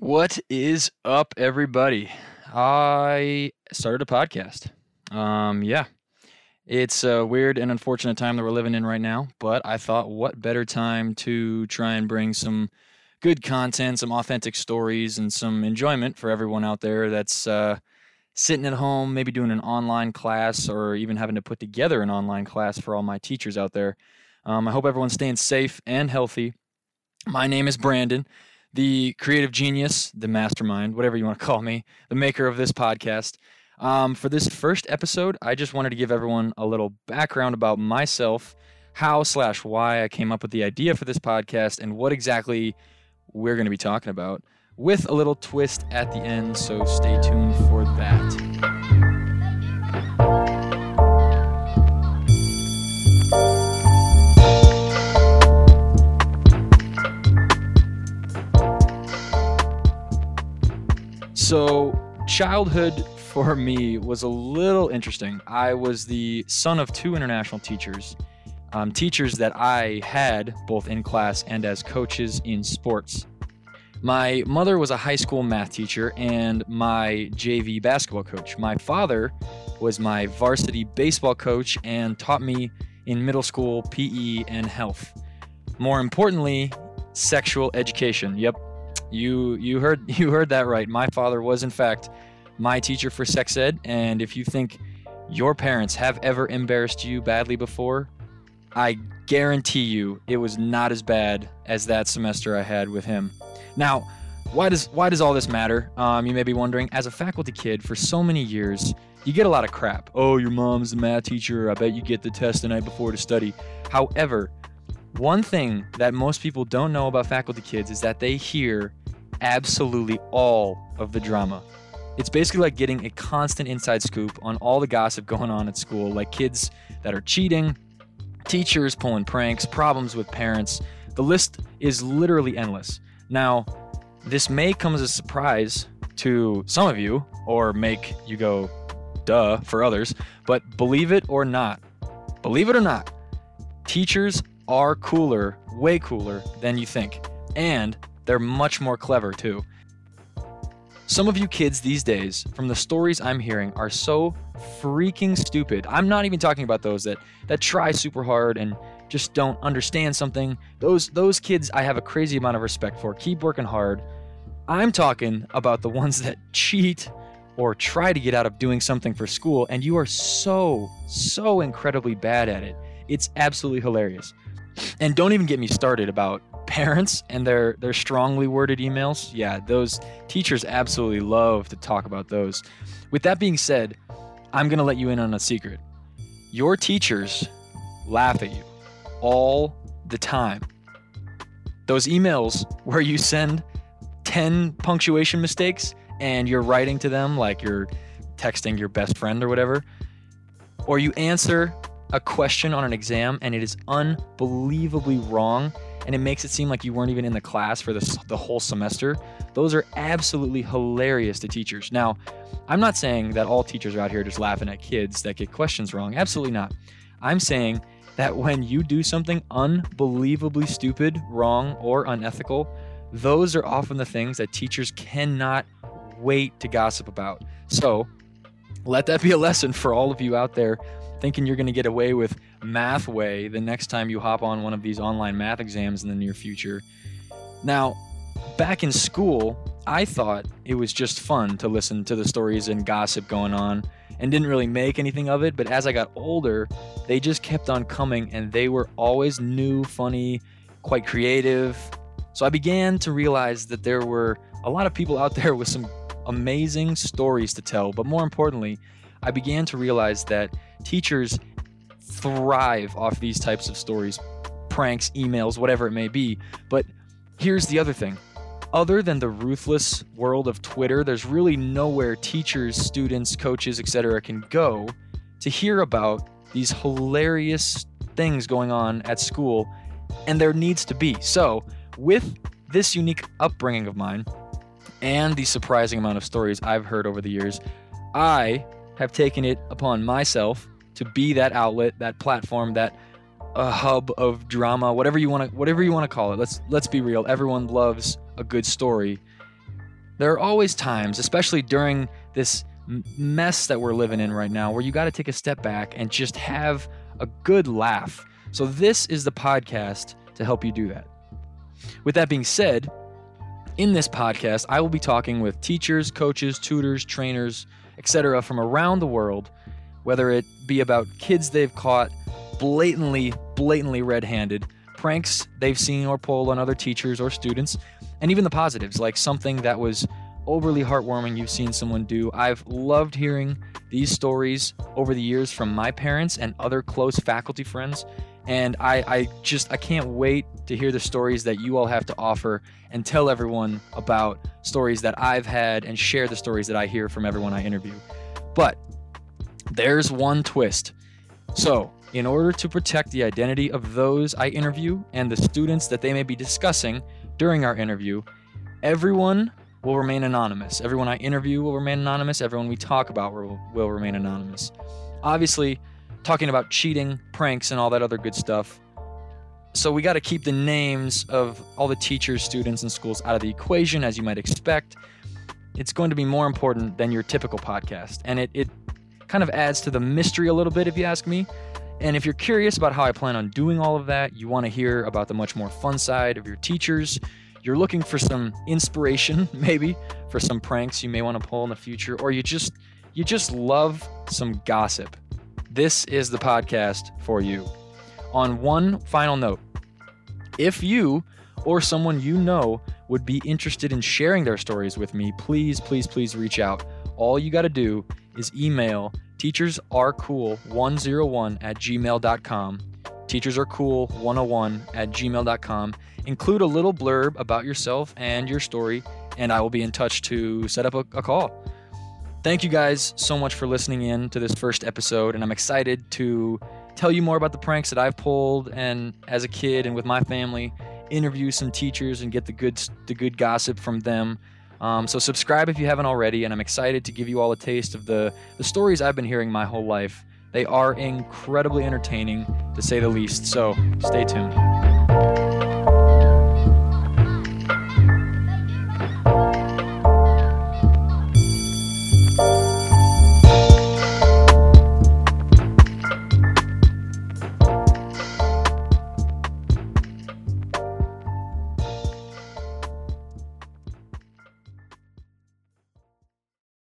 What is up, everybody? I started a podcast. Um, yeah, it's a weird and unfortunate time that we're living in right now, but I thought, what better time to try and bring some good content, some authentic stories, and some enjoyment for everyone out there that's uh, sitting at home, maybe doing an online class, or even having to put together an online class for all my teachers out there. Um, I hope everyone's staying safe and healthy. My name is Brandon the creative genius, the mastermind, whatever you want to call me, the maker of this podcast. Um, for this first episode, I just wanted to give everyone a little background about myself, how slash why I came up with the idea for this podcast, and what exactly we're going to be talking about, with a little twist at the end. So stay tuned for that. So, childhood for me was a little interesting. I was the son of two international teachers, um, teachers that I had both in class and as coaches in sports. My mother was a high school math teacher and my JV basketball coach. My father was my varsity baseball coach and taught me in middle school PE and health. More importantly, sexual education. Yep, you you heard you heard that right. My father was in fact my teacher for sex ed, and if you think your parents have ever embarrassed you badly before, I guarantee you it was not as bad as that semester I had with him. Now, why does why does all this matter? Um, you may be wondering. As a faculty kid for so many years, you get a lot of crap. Oh, your mom's the math teacher. I bet you get the test the night before to study. However, one thing that most people don't know about faculty kids is that they hear absolutely all of the drama. It's basically like getting a constant inside scoop on all the gossip going on at school, like kids that are cheating, teachers pulling pranks, problems with parents. The list is literally endless. Now, this may come as a surprise to some of you, or make you go, duh, for others, but believe it or not, believe it or not, teachers are cooler, way cooler than you think. And they're much more clever too. Some of you kids these days, from the stories I'm hearing, are so freaking stupid. I'm not even talking about those that that try super hard and just don't understand something. Those those kids I have a crazy amount of respect for. Keep working hard. I'm talking about the ones that cheat or try to get out of doing something for school and you are so so incredibly bad at it. It's absolutely hilarious. And don't even get me started about parents and their their strongly worded emails. Yeah, those teachers absolutely love to talk about those. With that being said, I'm going to let you in on a secret. Your teachers laugh at you all the time. Those emails where you send 10 punctuation mistakes and you're writing to them like you're texting your best friend or whatever, or you answer a question on an exam and it is unbelievably wrong and it makes it seem like you weren't even in the class for the, the whole semester, those are absolutely hilarious to teachers. Now, I'm not saying that all teachers are out here just laughing at kids that get questions wrong. Absolutely not. I'm saying that when you do something unbelievably stupid, wrong, or unethical, those are often the things that teachers cannot wait to gossip about. So, let that be a lesson for all of you out there thinking you're going to get away with Mathway the next time you hop on one of these online math exams in the near future. Now, back in school, I thought it was just fun to listen to the stories and gossip going on and didn't really make anything of it. But as I got older, they just kept on coming and they were always new, funny, quite creative. So I began to realize that there were a lot of people out there with some amazing stories to tell. But more importantly, I began to realize that teachers thrive off these types of stories, pranks, emails, whatever it may be. But here's the other thing other than the ruthless world of Twitter, there's really nowhere teachers, students, coaches, etc. can go to hear about these hilarious things going on at school, and there needs to be. So, with this unique upbringing of mine and the surprising amount of stories I've heard over the years, I have taken it upon myself to be that outlet, that platform, that a hub of drama, whatever you want to whatever you want to call it. Let's let's be real. Everyone loves a good story. There are always times, especially during this mess that we're living in right now, where you got to take a step back and just have a good laugh. So, this is the podcast to help you do that. With that being said, in this podcast, I will be talking with teachers, coaches, tutors, trainers, etc., from around the world, whether it be about kids they've caught blatantly, blatantly red handed, pranks they've seen or pulled on other teachers or students, and even the positives, like something that was overly heartwarming you've seen someone do. I've loved hearing these stories over the years from my parents and other close faculty friends. And I, I just I can't wait to hear the stories that you all have to offer and tell everyone about stories that I've had and share the stories that I hear from everyone I interview. But there's one twist. So, in order to protect the identity of those I interview and the students that they may be discussing during our interview, everyone will remain anonymous. Everyone I interview will remain anonymous. Everyone we talk about will, will remain anonymous. Obviously, talking about cheating, pranks, and all that other good stuff. So we got to keep the names of all the teachers, students, and schools out of the equation, as you might expect. It's going to be more important than your typical podcast, and it, it kind of adds to the mystery a little bit, if you ask me. And if you're curious about how I plan on doing all of that, you want to hear about the much more fun side of your teachers, you're looking for some inspiration, maybe for some pranks you may want to pull in the future, or you just you just love some gossip, this is the podcast for you. On one final note, if you or someone you know would be interested in sharing their stories with me, please, please, please reach out. All you got to do is email teachersarecool101 at gmail.com. Teachersarecool101 at gmail.com Include a little blurb about yourself and your story, and I will be in touch to set up a, a call. Thank you guys so much for listening in to this first episode, and I'm excited to tell you more about the pranks that I've pulled and as a kid and with my family, interview some teachers and get the good the good gossip from them. Um, so subscribe if you haven't already, and I'm excited to give you all a taste of the the stories I've been hearing my whole life. They are incredibly entertaining, to say the least. So stay tuned.